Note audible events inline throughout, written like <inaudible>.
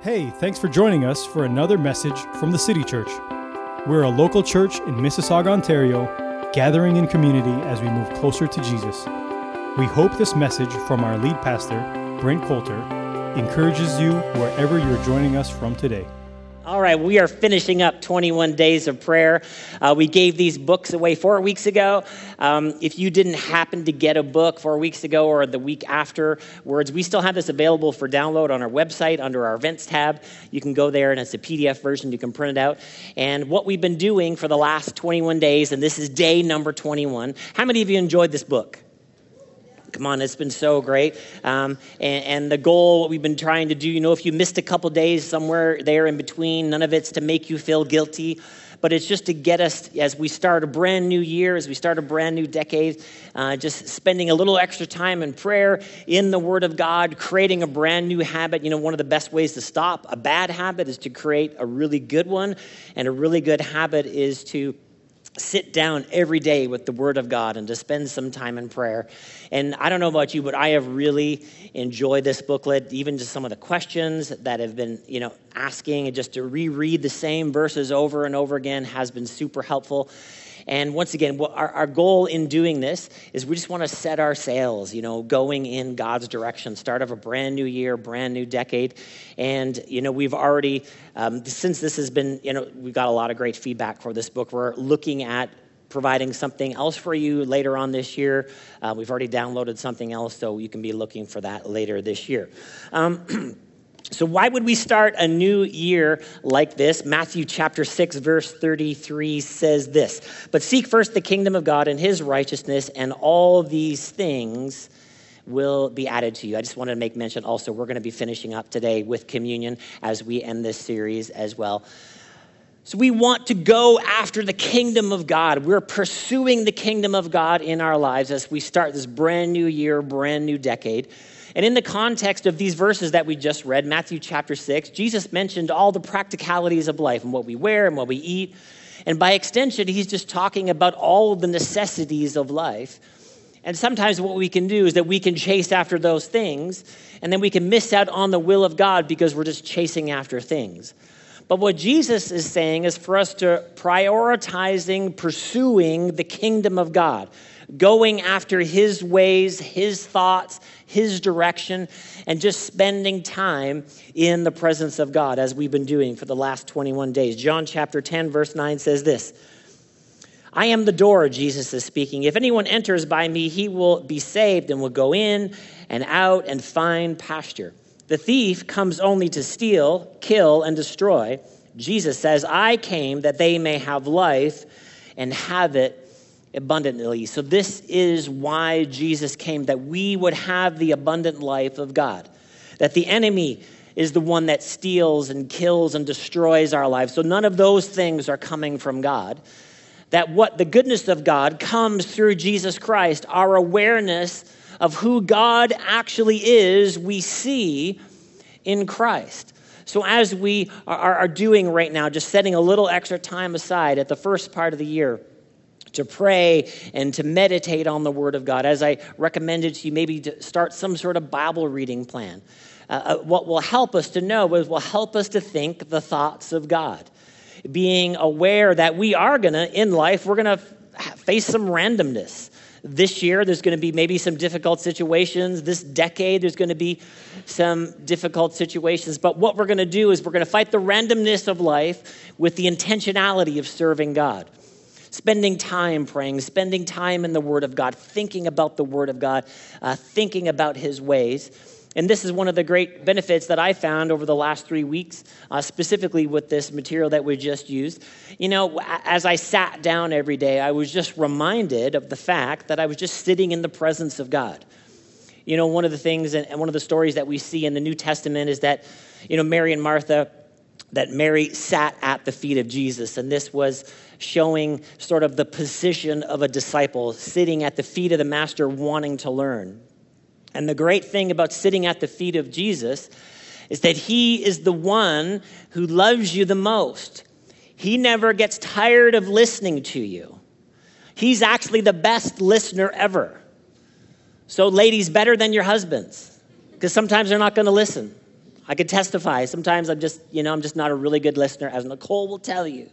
Hey, thanks for joining us for another message from the City Church. We're a local church in Mississauga, Ontario, gathering in community as we move closer to Jesus. We hope this message from our lead pastor, Brent Coulter, encourages you wherever you're joining us from today. All right, we are finishing up 21 days of prayer. Uh, we gave these books away four weeks ago. Um, if you didn't happen to get a book four weeks ago or the week afterwards, we still have this available for download on our website under our events tab. You can go there and it's a PDF version. You can print it out. And what we've been doing for the last 21 days, and this is day number 21. How many of you enjoyed this book? Come on, it's been so great. Um, and, and, the goal, what we've been trying to do, you know, if you missed a couple days somewhere there in between, none of it's to make you feel guilty, but it's just to get us, as we start a brand new year, as we start a brand new decade, uh, just spending a little extra time in prayer, in the Word of God, creating a brand new habit. You know, one of the best ways to stop a bad habit is to create a really good one. And a really good habit is to sit down every day with the Word of God and to spend some time in prayer. And I don't know about you, but I have really enjoyed this booklet, even just some of the questions that have been, you know, asking and just to reread the same verses over and over again has been super helpful. And once again, our, our goal in doing this is we just want to set our sails, you know, going in God's direction, start of a brand new year, brand new decade. And, you know, we've already, um, since this has been, you know, we've got a lot of great feedback for this book. We're looking at providing something else for you later on this year. Uh, we've already downloaded something else, so you can be looking for that later this year. Um, <clears throat> So, why would we start a new year like this? Matthew chapter 6, verse 33 says this But seek first the kingdom of God and his righteousness, and all these things will be added to you. I just wanted to make mention also, we're going to be finishing up today with communion as we end this series as well. So, we want to go after the kingdom of God. We're pursuing the kingdom of God in our lives as we start this brand new year, brand new decade. And in the context of these verses that we just read, Matthew chapter 6, Jesus mentioned all the practicalities of life and what we wear and what we eat. And by extension, he's just talking about all the necessities of life. And sometimes what we can do is that we can chase after those things, and then we can miss out on the will of God because we're just chasing after things. But what Jesus is saying is for us to prioritizing pursuing the kingdom of God, going after his ways, his thoughts, his direction, and just spending time in the presence of God as we've been doing for the last 21 days. John chapter 10, verse 9 says this. I am the door, Jesus is speaking. If anyone enters by me, he will be saved and will go in and out and find pasture. The thief comes only to steal, kill, and destroy. Jesus says, I came that they may have life and have it abundantly. So, this is why Jesus came, that we would have the abundant life of God, that the enemy is the one that steals and kills and destroys our lives. So, none of those things are coming from God. That what the goodness of God comes through Jesus Christ, our awareness of who God actually is, we see in Christ. So, as we are, doing right now, just setting a little extra time aside at the first part of the year, to pray and to meditate on the Word of God. As I recommended to you, maybe to start some sort of Bible reading plan. Uh, uh what will help us to know is will help us to think the thoughts of God. Being aware that we are going to, in life, we're going to face some randomness. This year, there's going to be maybe some difficult situations. This decade, there's going to be some difficult situations. But what we're going to do is we're going to fight the randomness of life with the intentionality of serving God spending time praying, spending time in the Word of God, thinking about the Word of God, uh, thinking about His ways. And this is one of the great benefits that I found over the last three weeks, uh, specifically with this material that we just used. You know, as I sat down every day, I was just reminded of the fact that I was just sitting in the presence of God. You know, one of the things and one of the stories that we see in the New Testament is that, you know, Mary and Martha, that Mary sat at the feet of Jesus. And this was showing sort of the position of a disciple, sitting at the feet of the master, wanting to learn. And the great thing about sitting at the feet of Jesus is that he is the one who loves you the most. He never gets tired of listening to you. He's actually the best listener ever. So, ladies, better than your husbands, because sometimes they're not going to listen. I could testify. Sometimes I'm just, you know, I'm just not a really good listener, as Nicole will tell you.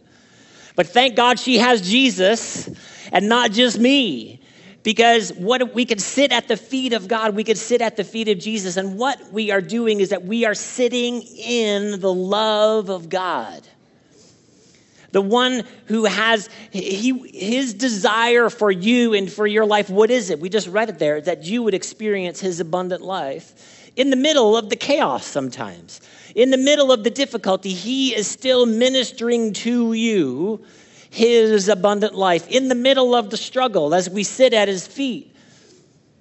But thank God she has Jesus and not just me. Because what we could sit at the feet of God, we could sit at the feet of Jesus. And what we are doing is that we are sitting in the love of God. The one who has he, his desire for you and for your life, what is it? We just read it there that you would experience his abundant life in the middle of the chaos sometimes. In the middle of the difficulty, he is still ministering to you his abundant life. In the middle of the struggle, as we sit at his feet,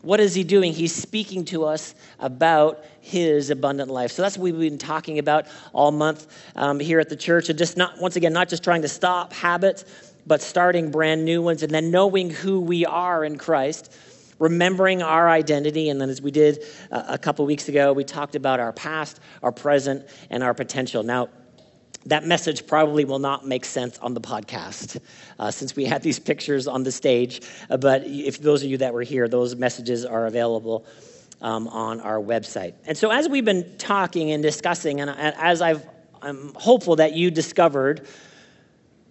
what is he doing? He's speaking to us about his abundant life. So that's what we've been talking about all month um, here at the church. And just not, once again, not just trying to stop habits, but starting brand new ones and then knowing who we are in Christ, remembering our identity. And then, as we did uh, a couple weeks ago, we talked about our past, our present, and our potential. Now, that message probably will not make sense on the podcast uh, since we had these pictures on the stage. Uh, but if those of you that were here, those messages are available um, on our website. And so, as we've been talking and discussing, and as I've, I'm hopeful that you discovered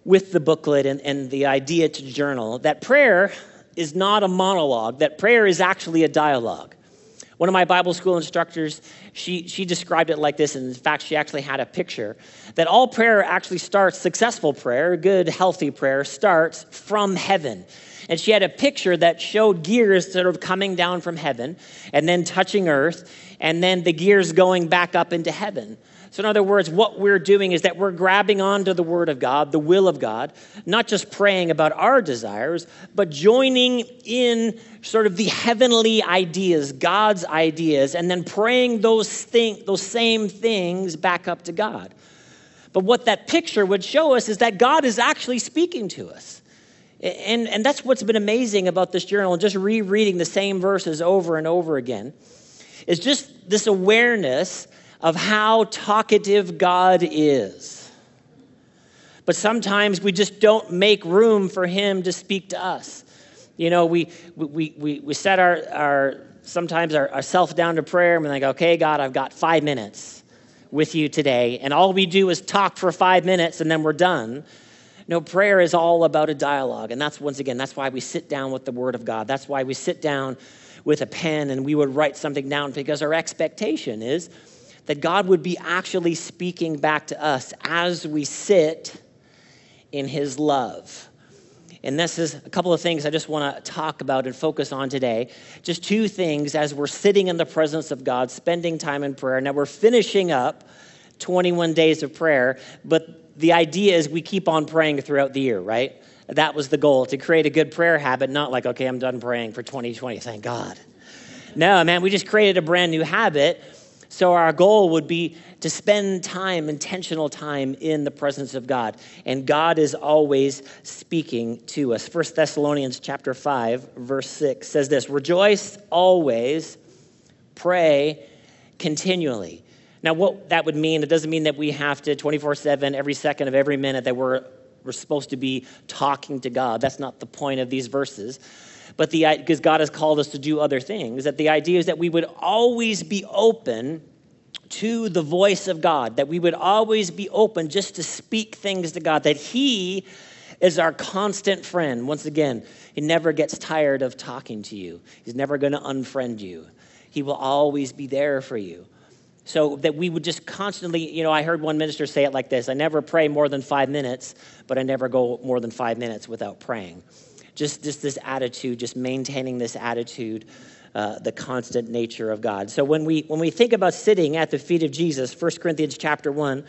with the booklet and, and the idea to journal, that prayer is not a monologue, that prayer is actually a dialogue. One of my Bible school instructors, she, she described it like this, and in fact, she actually had a picture that all prayer actually starts, successful prayer, good, healthy prayer, starts from heaven. And she had a picture that showed gears sort of coming down from heaven and then touching earth, and then the gears going back up into heaven. So, in other words, what we're doing is that we're grabbing onto the Word of God, the will of God, not just praying about our desires, but joining in sort of the heavenly ideas, God's ideas, and then praying those, thing, those same things back up to God. But what that picture would show us is that God is actually speaking to us. And, and that's what's been amazing about this journal, and just rereading the same verses over and over again, is just this awareness of how talkative God is. But sometimes we just don't make room for Him to speak to us. You know, we, we, we, we set our, our sometimes our, ourself down to prayer and we're like, okay, God, I've got five minutes with you today. And all we do is talk for five minutes and then we're done. No, prayer is all about a dialogue. And that's, once again, that's why we sit down with the Word of God. That's why we sit down with a pen and we would write something down because our expectation is that God would be actually speaking back to us as we sit in His love. And this is a couple of things I just want to talk about and focus on today. Just two things as we're sitting in the presence of God, spending time in prayer. Now we're finishing up 21 days of prayer, but the idea is we keep on praying throughout the year, right? That was the goal to create a good prayer habit, not like, okay, I'm done praying for 2020, thank God. No, man, we just created a brand new habit so, our goal would be to spend time, intentional time in the presence of God. And God is always speaking to us. 1 Thessalonians chapter 5, verse 6 says this Rejoice always, pray continually. Now, what that would mean, it doesn't mean that we have to 24 7, every second of every minute, that we're, we're supposed to be talking to God. That's not the point of these verses but the because God has called us to do other things, that the idea is that we would always be open to the voice of God, that we would always be open just to speak things to God, that He is our constant friend. Once again, He never gets tired of talking to you, He's never going to unfriend you. He will always be there for you. So that we would just constantly, you know, I heard one minister say it like this I never pray more than five minutes, but I never go more than five minutes without praying just, just this attitude, just maintaining this attitude, uh, the constant nature of God. So when we, when we think about sitting at the feet of Jesus, 1 Corinthians chapter 1,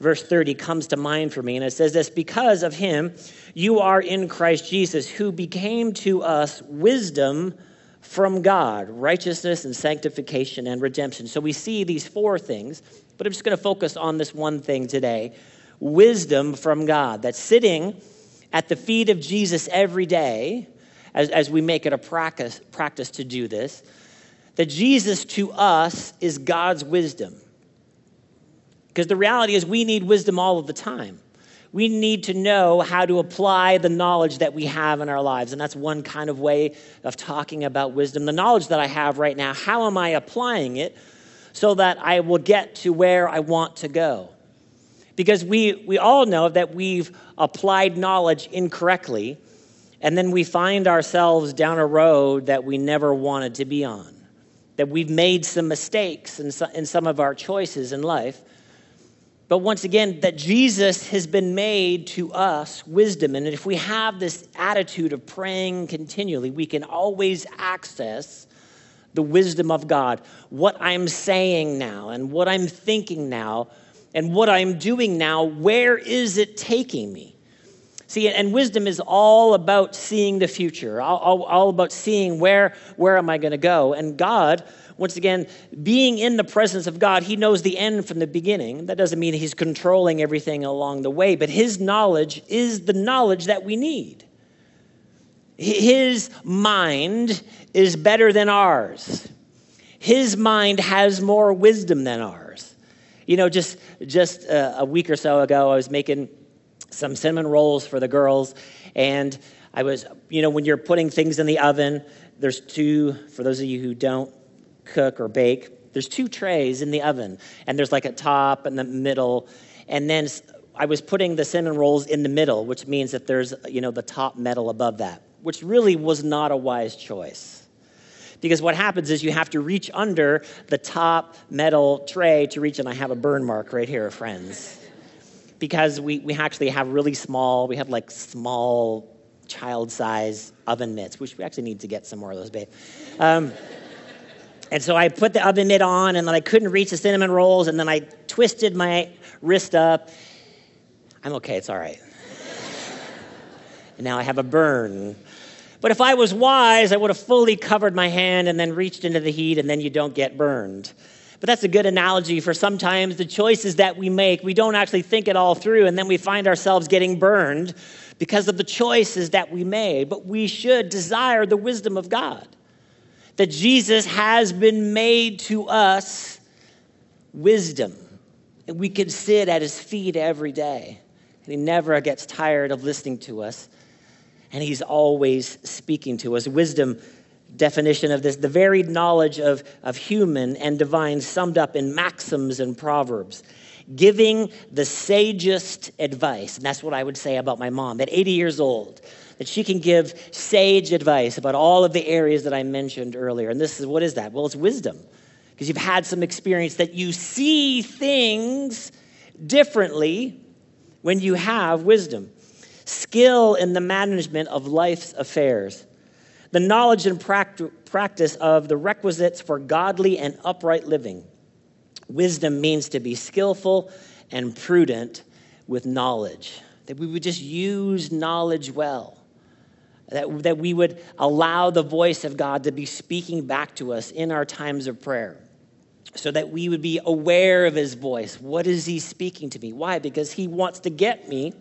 verse 30 comes to mind for me. And it says this Because of him, you are in Christ Jesus, who became to us wisdom from God, righteousness and sanctification and redemption. So we see these four things, but I'm just going to focus on this one thing today wisdom from God. That's sitting at the feet of Jesus every day, as, as we make it a practice, practice to do this, that Jesus to us is God's wisdom. Because the reality is, we need wisdom all of the time. We need to know how to apply the knowledge that we have in our lives. And that's one kind of way of talking about wisdom. The knowledge that I have right now, how am I applying it so that I will get to where I want to go. Because we, we all know that we've applied knowledge incorrectly, and then we find ourselves down a road that we never wanted to be on. That we've made some mistakes in, in some of our choices in life. But once again, that Jesus has been made to us wisdom. And if we have this attitude of praying continually, we can always access the wisdom of God. What I'm saying now and what I'm thinking now and what I'm doing now, where is it taking me? See, and wisdom is all about seeing the future, all, all, all about seeing where, where am I going to go. And God, once again, being in the presence of God, He knows the end from the beginning. That doesn't mean He's controlling everything along the way, but His knowledge is the knowledge that we need. His mind is better than ours. His mind has more wisdom than ours. You know, just just uh, a week or so ago, I was making some cinnamon rolls for the girls, and I was, you know, when you're putting things in the oven, there's two. For those of you who don't cook or bake, there's two trays in the oven, and there's like a top and the middle, and then I was putting the cinnamon rolls in the middle, which means that there's, you know, the top metal above that which really was not a wise choice. Because what happens is you have to reach under the top metal tray to reach, and I have a burn mark right here, friends. Because we, we actually have really small, we have like small child size oven mitts, which we actually need to get some more of those, babe. Um, and so I put the oven mitt on, and then I couldn't reach the cinnamon rolls, and then I twisted my wrist up. I'm okay, it's all right. and now I have a burn but if I was wise, I would have fully covered my hand and then reached into the heat, and then you don't get burned. But that's a good analogy for sometimes the choices that we make. We don't actually think it all through, and then we find ourselves getting burned because of the choices that we made. But we should desire the wisdom of God. That Jesus has been made to us wisdom. And we can sit at his feet every day. And he never gets tired of listening to us and he's always speaking to us. Wisdom definition of this the varied knowledge of, of human and divine summed up in maxims and proverbs. Giving the sagest advice. And that's what i would say about my mom at 80 years old that she can give sage advice about all of the areas that i mentioned earlier. And this is what is that? Well it's wisdom. Because you've had some experience that you see things differently when you have wisdom skill in the management of life's affairs, the knowledge and practice of the requisites for godly and upright living. Wisdom means to be skillful and prudent with knowledge, that we would just use knowledge well. That, that we would allow the voice of God to be speaking back to us in our times of prayer so that we would be aware of his voice. What is he speaking to me? Why? Because he wants to get me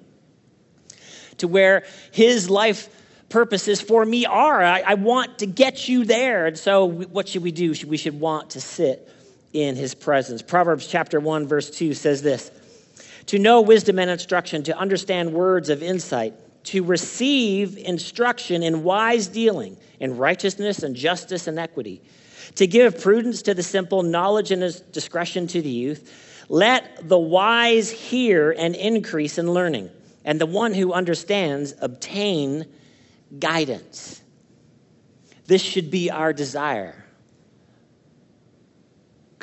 to where his life purposes for me are. I, I, want to get you there. And so, what should we do? We should want to sit in his presence. Proverbs chapter 1, verse 2 says this To know wisdom and instruction, to understand words of insight, to receive instruction in wise dealing, in righteousness and justice and equity, to give prudence to the simple, knowledge and discretion to the youth. Let the wise hear and increase in learning and the one who understands obtain guidance. This should be our desire.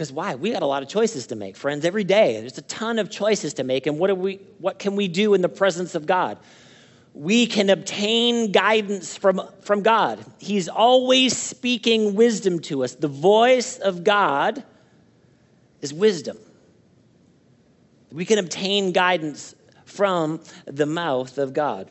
Because why? We got a lot of choices to make, friends, every day. There's a ton of choices to make. And what, we, what can we do in the presence of God? We can obtain guidance from, from God. He's always speaking wisdom to us. The voice of God is wisdom. We can obtain guidance from the mouth of God.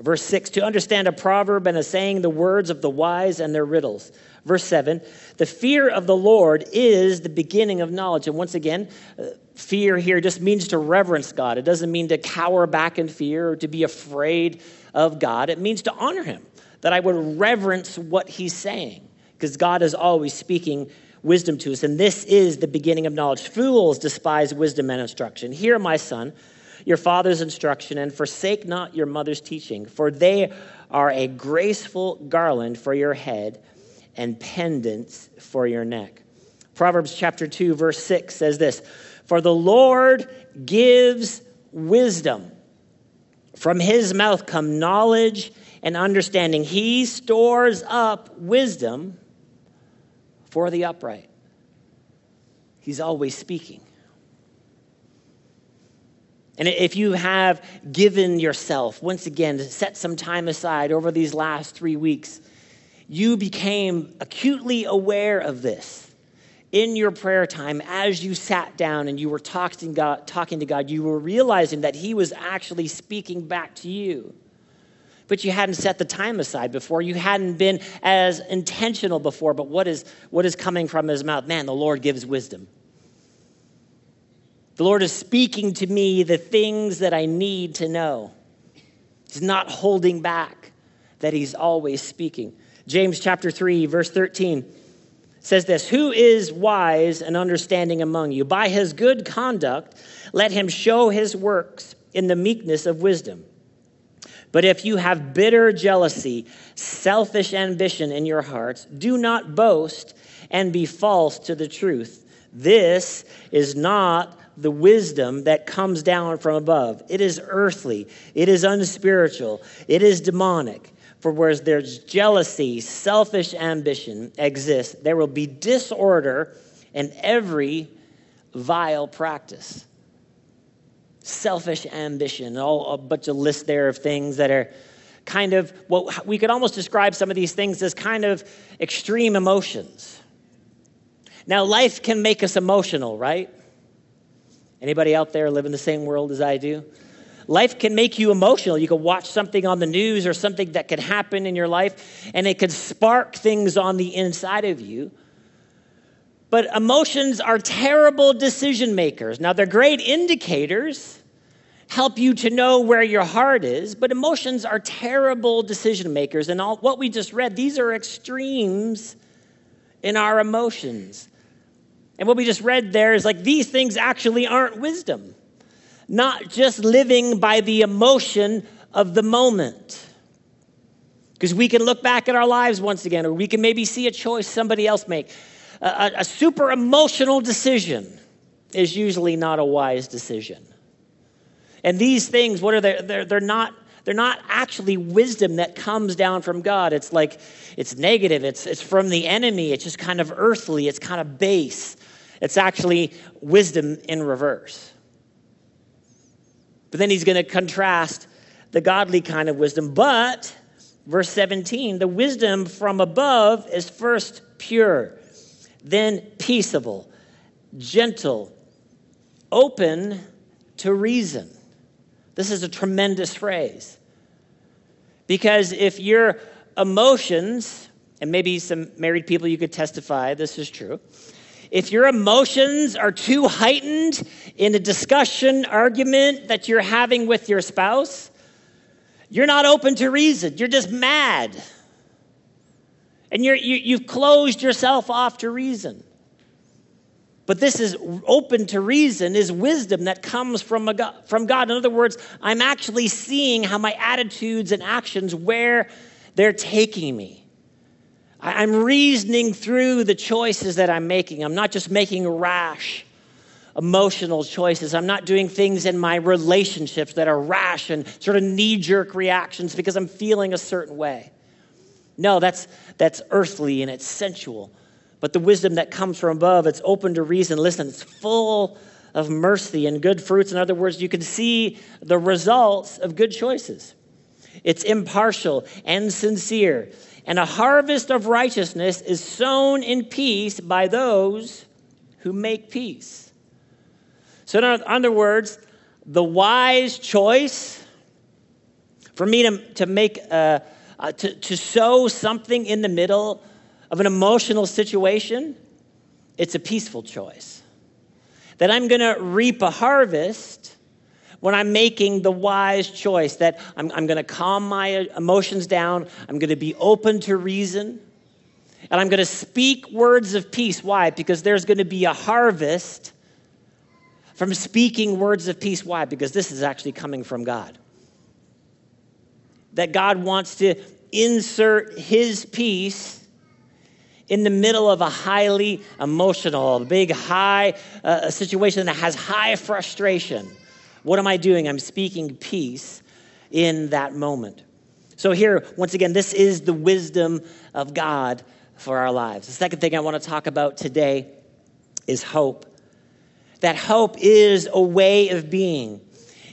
Verse 6 to understand a proverb and a saying, the words of the wise and their riddles. Verse 7 the fear of the Lord is the beginning of knowledge. And once again, uh, fear here just means to reverence God. It doesn't mean to cower back in fear or to be afraid of God. It means to honor Him, that I would reverence what He's saying, because God is always speaking wisdom to us. And this is the beginning of knowledge. Fools despise wisdom and instruction. Hear, my son, your father's instruction, and forsake not your mother's teaching, for they are a graceful garland for your head and pendants for your neck. Proverbs chapter 2, verse 6 says this For the Lord gives wisdom. From his mouth come knowledge and understanding. He stores up wisdom for the upright. He's always speaking. And if you have given yourself, once again, to set some time aside over these last three weeks, you became acutely aware of this in your prayer time as you sat down and you were talking, God, talking to God, you were realizing that He was actually speaking back to you. But you hadn't set the time aside before. You hadn't been as intentional before. But what is, what is coming from His mouth? Man, the Lord gives wisdom. The Lord is speaking to me the things that I need to know. He's not holding back, that He's always speaking. James chapter 3, verse 13 says this Who is wise and understanding among you? By his good conduct, let him show his works in the meekness of wisdom. But if you have bitter jealousy, selfish ambition in your hearts, do not boast and be false to the truth. This is not the wisdom that comes down from above. It is earthly, it is unspiritual, it is demonic. For whereas there's jealousy, selfish ambition exists, there will be disorder and every vile practice. Selfish ambition, all a bunch of lists there of things that are kind of what we could almost describe some of these things as kind of extreme emotions. Now, life can make us emotional, right? Anybody out there live in the same world as I do? Life can make you emotional. You can watch something on the news or something that could happen in your life, and it could spark things on the inside of you. But emotions are terrible decision makers. Now, they're great indicators, help you to know where your heart is, but emotions are terrible decision makers. And all, what we just read, these are extremes in our emotions. And what we just read there is like these things actually aren't wisdom not just living by the emotion of the moment. Because we can look back at our lives once again, or we can maybe see a choice somebody else make. A, a, super emotional decision is usually not a wise decision. And these things, what are they? They're, they're not they're not actually wisdom that comes down from God. It's like it's negative, it's, it's from the enemy, it's just kind of earthly, it's kind of base. It's actually wisdom in reverse. But then he's going to contrast the godly kind of wisdom. But, verse 17, the wisdom from above is first pure, then peaceable, gentle, open to reason. This is a tremendous phrase. Because if your emotions, and maybe some married people you could testify this is true, if your emotions are too heightened in a discussion, argument that you're having with your spouse, you're not open to reason. You're just mad. And you're, you, you've closed yourself off to reason. But this is open to reason, is wisdom that comes from, a God, from God. In other words, I'm actually seeing how my attitudes and actions, where they're taking me. I'm reasoning through the choices that I'm making. I'm not just making rash, emotional choices. I'm not doing things in my relationships that are rash and sort of knee jerk reactions because I'm feeling a certain way. No, that's, that's earthly and it's sensual. But the wisdom that comes from above, it's open to reason. Listen, it's full of mercy and good fruits. In other words, you can see the results of good choices. It's impartial and sincere and a harvest of righteousness is sown in peace by those who make peace. So, in other words, the wise choice for me to, to make, uh, uh, to, to sow something in the middle of an emotional situation, it's a peaceful choice. That I'm going to reap a harvest when I'm making the wise choice that I'm, I'm going to calm my emotions down, I'm going to be open to reason, and I'm going to speak words of peace. Why? Because there's going to be a harvest from speaking words of peace. Why? Because this is actually coming from God. That God wants to insert His peace in the middle of a highly emotional, big, high uh, situation that has high frustration, what am I doing? I'm speaking peace in that moment. So, here, once again, this is the wisdom of God for our lives. The second thing I want to talk about today is hope. That hope is a way of being,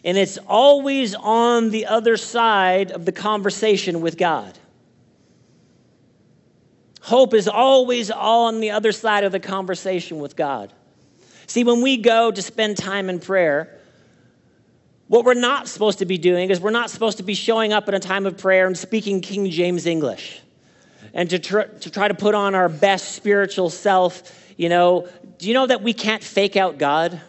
and it's always on the other side of the conversation with God. Hope is always on the other side of the conversation with God. See, when we go to spend time in prayer, what we're not supposed to be doing is we're not supposed to be showing up in a time of prayer and speaking King James English and to, tr- to try to put on our best spiritual self. You know, do you know that we can't fake out God?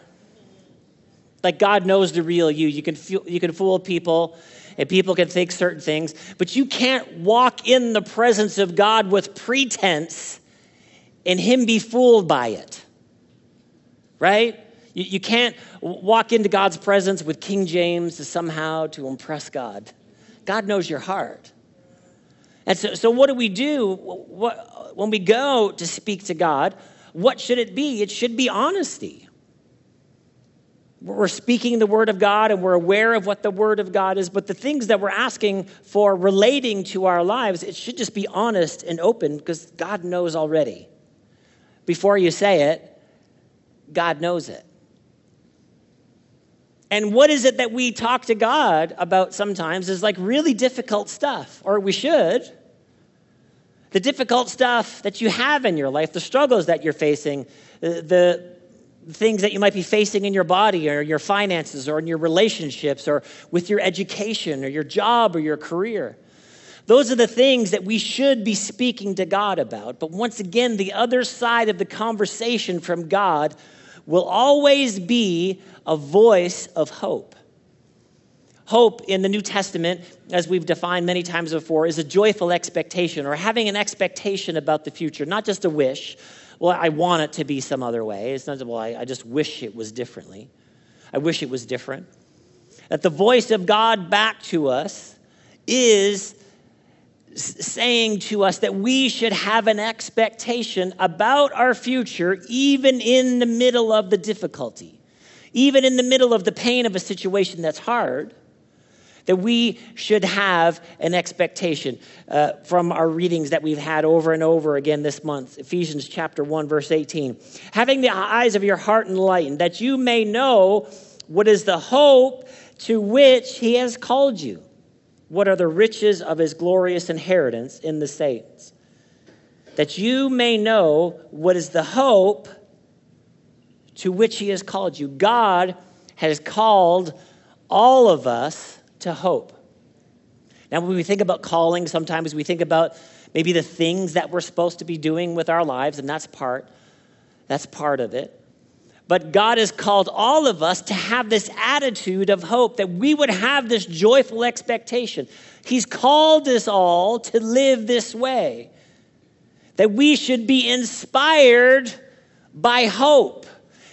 Like God knows the real you. You can, feel, you can fool people and people can think certain things, but you can't walk in the presence of God with pretense and Him be fooled by it. Right? You, you can't walk into God's presence with King James to somehow to impress God. God knows your heart. And so, so what do we do what, when we go to speak to God? What should it be? It should be honesty. We're speaking the Word of God and we're aware of what the Word of God is, but the things that we're asking for relating to our lives, it should just be honest and open because God knows already. Before you say it, God knows it. And what is it that we talk to God about sometimes is like really difficult stuff, or we should. The difficult stuff that you have in your life, the struggles that you're facing, uh, the, things that you might be facing in your body or your finances or in your relationships or with your education or your job or your career. Those are the things that we should be speaking to God about. But once again, the other side of the conversation from God will always be a voice of hope. Hope in the New Testament, as we've defined many times before, is a joyful expectation or having an expectation about the future, not just a wish, well, I want it to be some other way. It's not, well, I, I just wish it was differently. I wish it was different. That the voice of God back to us is saying to us that we should have an expectation about our future, even in the middle of the difficulty, even in the middle of the pain of a situation that's hard that we should have an expectation uh, from our readings that we've had over and over again this month. Ephesians chapter 1, verse 18. Having the eyes of your heart enlightened, that you may know what is the hope to which he has called you. What are the riches of his glorious inheritance in the saints? That you may know what is the hope to which he has called you. God has called all of us to hope. Now, when we think about calling, sometimes we think about maybe the things that we're supposed to be doing with our lives, and that's part. That's part of it. But God has called all of us to have this attitude of hope, that we would have this joyful expectation. He's called us all to live this way, that we should be inspired by hope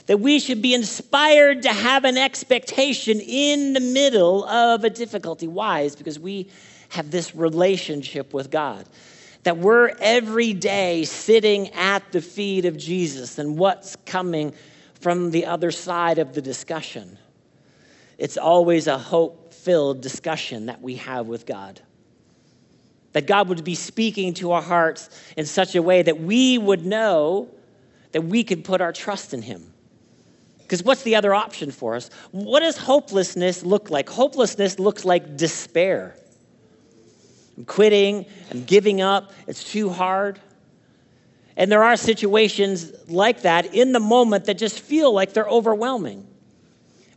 that we should be inspired to have an expectation in the middle of a difficulty. Why? Is because we have this relationship with God. That we're every day sitting at the feet of Jesus and what's coming from the other side of the discussion. It's always a hope filled discussion that we have with God. That God would be speaking to our hearts in such a way that we would know that we could put our trust in Him because what's the other option for us? What does hopelessness look like? Hopelessness looks like despair. I'm quitting, I'm giving up, it's too hard. And there are situations like that in the moment that just feel like they're overwhelming.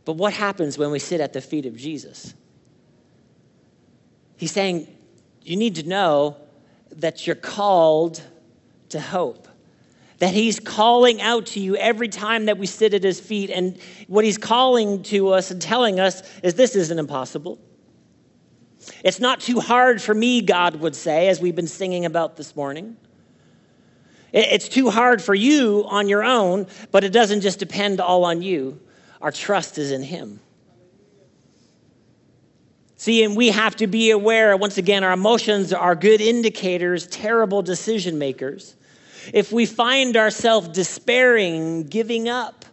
But what happens when we sit at the feet of Jesus? He's saying, you need to know that you're called to hope that he's calling out to you every time that we sit at his feet. And what he's calling to us and telling us is this isn't impossible. It's not too hard for me, God would say, as we've been singing about this morning. It's too hard for you on your own, but it doesn't just depend all on you. Our trust is in him. See, and we have to be aware, once again, our emotions are good indicators, terrible decision makers. If we find ourselves despairing, giving up,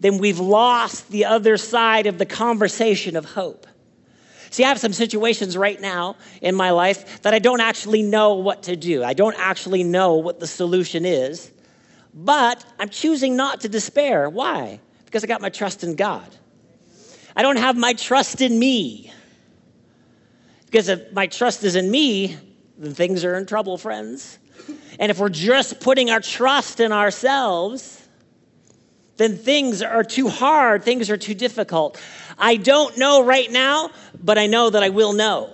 then we've lost the other side of the conversation of hope. See, I have some situations right now in my life that I don't actually know what to do. I don't actually know what the solution is, but I'm choosing not to despair. Why? Because I got my trust in God. I don't have my trust in me. Because if my trust is in me, then things are in trouble, friends. And if we're just putting our trust in ourselves, then things are too hard, things are too difficult. I don't know right now, but I know that I will know.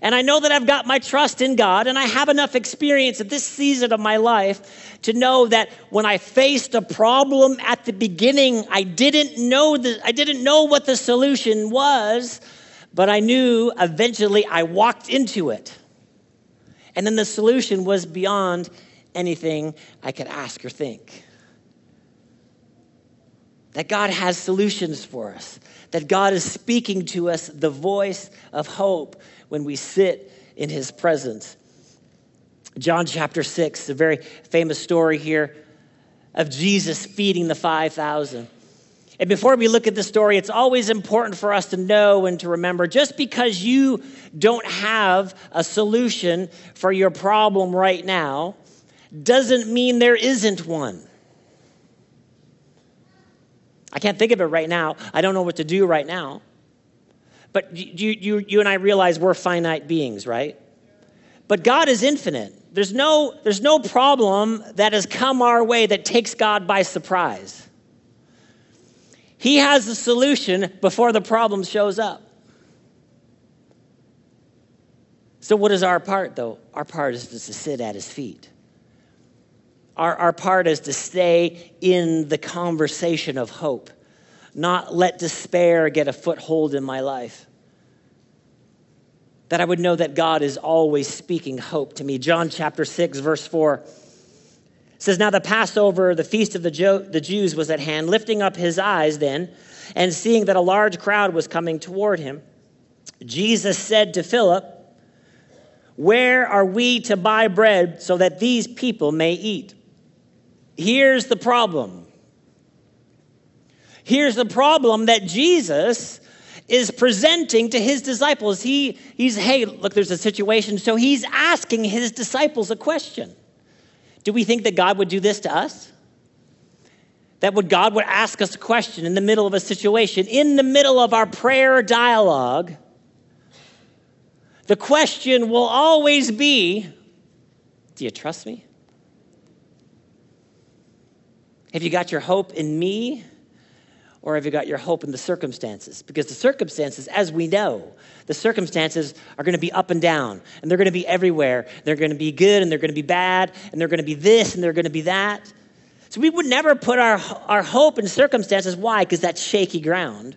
And I know that I've got my trust in God, and I have enough experience at this season of my life to know that when I faced a problem at the beginning, I didn't know the, I didn't know what the solution was, but I knew eventually I walked into it. And then the solution was beyond anything I could ask or think. That God has solutions for us, that God is speaking to us the voice of hope when we sit in his presence. John chapter 6, a very famous story here of Jesus feeding the 5,000. And before we look at the story, it's always important for us to know and to remember just because you don't have a solution for your problem right now doesn't mean there isn't one. I can't think of it right now. I don't know what to do right now. But you, you, you and I realize we're finite beings, right? But God is infinite. There's no, there's no problem that has come our way that takes God by surprise. He has the solution before the problem shows up. So, what is our part, though? Our part is just to sit at his feet. Our, our part is to stay in the conversation of hope not let despair get a foothold in my life. That I would know that God is always speaking hope to me. John chapter 6, verse 4 says, Now the Passover, the feast of the, jo- the Jews, was at hand. Lifting up his eyes then, and seeing that a large crowd was coming toward him, Jesus said to Philip, Where are we to buy bread so that these people may eat? Here's the problem Here's the problem that Jesus is presenting to his disciples. He, he's, hey, look, there's a situation. So he's asking his disciples a question. Do we think that God would do this to us? That would God would ask us a question in the middle of a situation, in the middle of our prayer dialogue. The question will always be Do you trust me? Have you got your hope in me or have you got your hope in the circumstances? Because the circumstances, as we know, the circumstances are going to be up and down, and they're going to be everywhere. They're going to be good, and they're going to be bad, and they're going to be this, and they're going to be that. So we would never put our, our hope in circumstances. Why? Because that's shaky ground.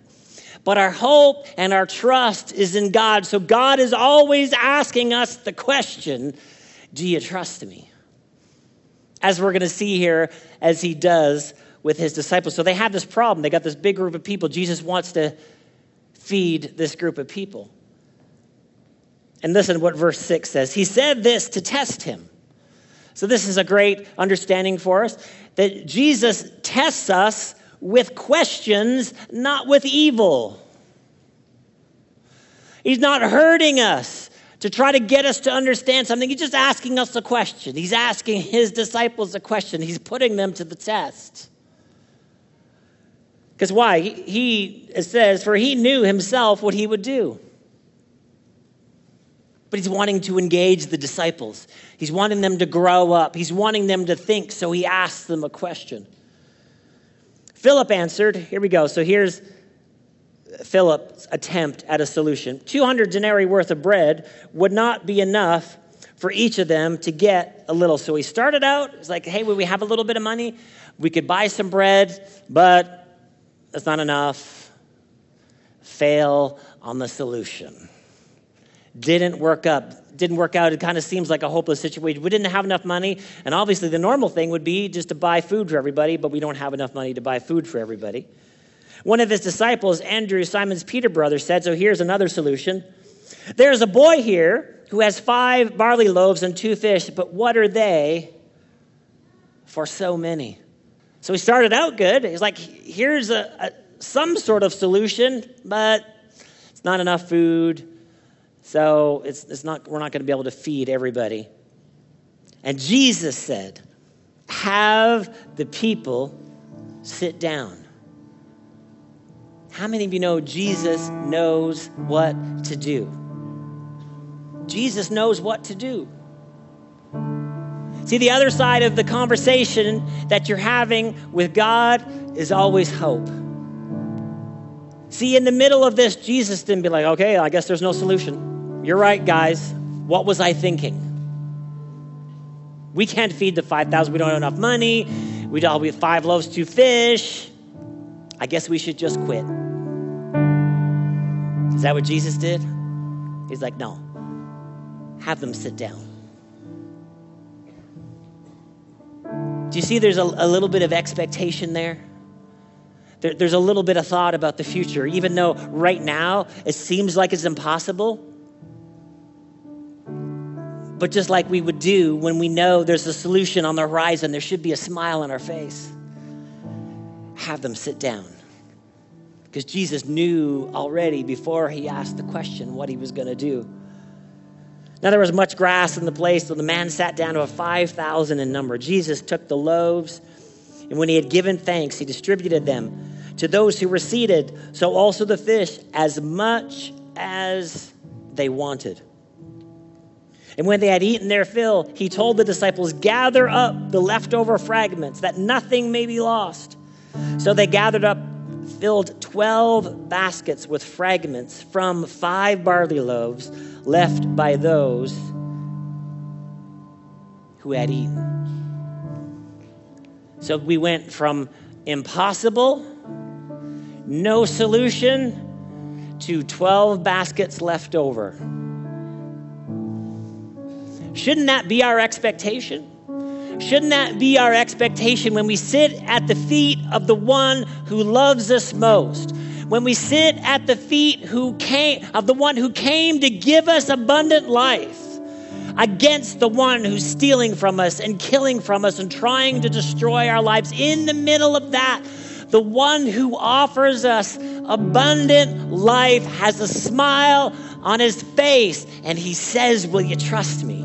But our hope and our trust is in God. So God is always asking us the question Do you trust me? As we're going to see here, as he does with his disciples. So they have this problem. They got this big group of people. Jesus wants to feed this group of people. And listen what verse 6 says. He said this to test him. So, this is a great understanding for us that Jesus tests us with questions, not with evil. He's not hurting us to try to get us to understand something. He's just asking us a question. He's asking his disciples a question. He's putting them to the test. Because why? He, he says, for he knew himself what he would do. But he's wanting to engage the disciples. He's wanting them to grow up. He's wanting them to think, so he asks them a question. Philip answered, here we go. So here's Philip's attempt at a solution 200 denarii worth of bread would not be enough for each of them to get a little. So he started out, it's like, hey, we have a little bit of money. We could buy some bread, but that's not enough. Fail on the solution. Didn't work up. Didn't work out. It kind of seems like a hopeless situation. We didn't have enough money. And obviously, the normal thing would be just to buy food for everybody, but we don't have enough money to buy food for everybody. One of his disciples, Andrew, Simon's Peter brother, said, So here's another solution. There's a boy here who has five barley loaves and two fish, but what are they for so many. So he started out good. He's like, here's a, a some sort of solution, but it's not enough food. So it's, it's not, we're not going to be able to feed everybody. And Jesus said, Have the people sit down. How many of you know Jesus knows what to do? Jesus knows what to do. See, the other side of the conversation that you're having with God is always hope. See, in the middle of this, Jesus didn't be like, okay, I guess there's no solution. You're right, guys. What was I thinking? We can't feed the 5,000. We don't have enough money. We all have five loaves, two fish. I guess we should just quit. Is that what Jesus did? He's like, no. Have them sit down. Do you see there's a, a little bit of expectation there? there? There's a little bit of thought about the future, even though right now it seems like it's impossible. But just like we would do when we know there's a solution on the horizon, there should be a smile on our face. Have them sit down. Because Jesus knew already before he asked the question what he was going to do. Now there was much grass in the place, so the man sat down to a 5,000 in number. Jesus took the loaves, and when he had given thanks, he distributed them to those who were seated, so also the fish, as much as they wanted. And when they had eaten their fill, he told the disciples, Gather up the leftover fragments, that nothing may be lost. So they gathered up, filled 12 baskets with fragments from five barley loaves left by those who had eaten. So we went from impossible, no solution, to 12 baskets left over. Shouldn't that be our expectation? Shouldn't that be our expectation when we sit at the feet of the one who loves us most? When we sit at the feet who came of the one who came to give us abundant life against the one who's stealing from us and killing from us and trying to destroy our lives in the middle of that the one who offers us abundant life has a smile on his face and he says, Will you trust me?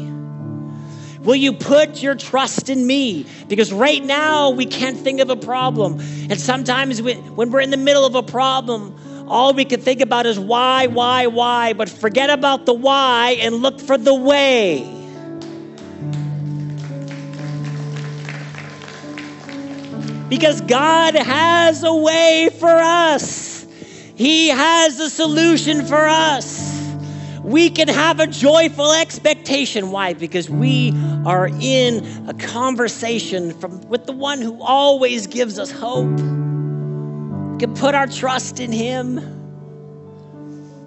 Will you put your trust in me? Because right now we can't think of a problem. And sometimes we, when we're in the middle of a problem, all we can think about is why, why, why. But forget about the why and look for the way. Because God has a way for us, He has a solution for us we can have a joyful expectation. Why? Because we are in a conversation from, with the one who always gives us hope. We can put our trust in Him.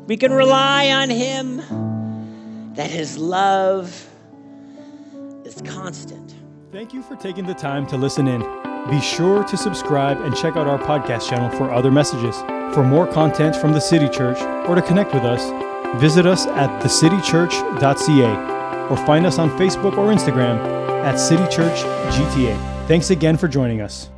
We can rely on Him, that His love is constant. Thank you for taking the time to listen in. Be sure to subscribe and check out our podcast channel for other messages. For more content from the City Church or to connect with us, Visit us at thecitychurch.ca or find us on Facebook or Instagram at City Church GTA. Thanks again for joining us.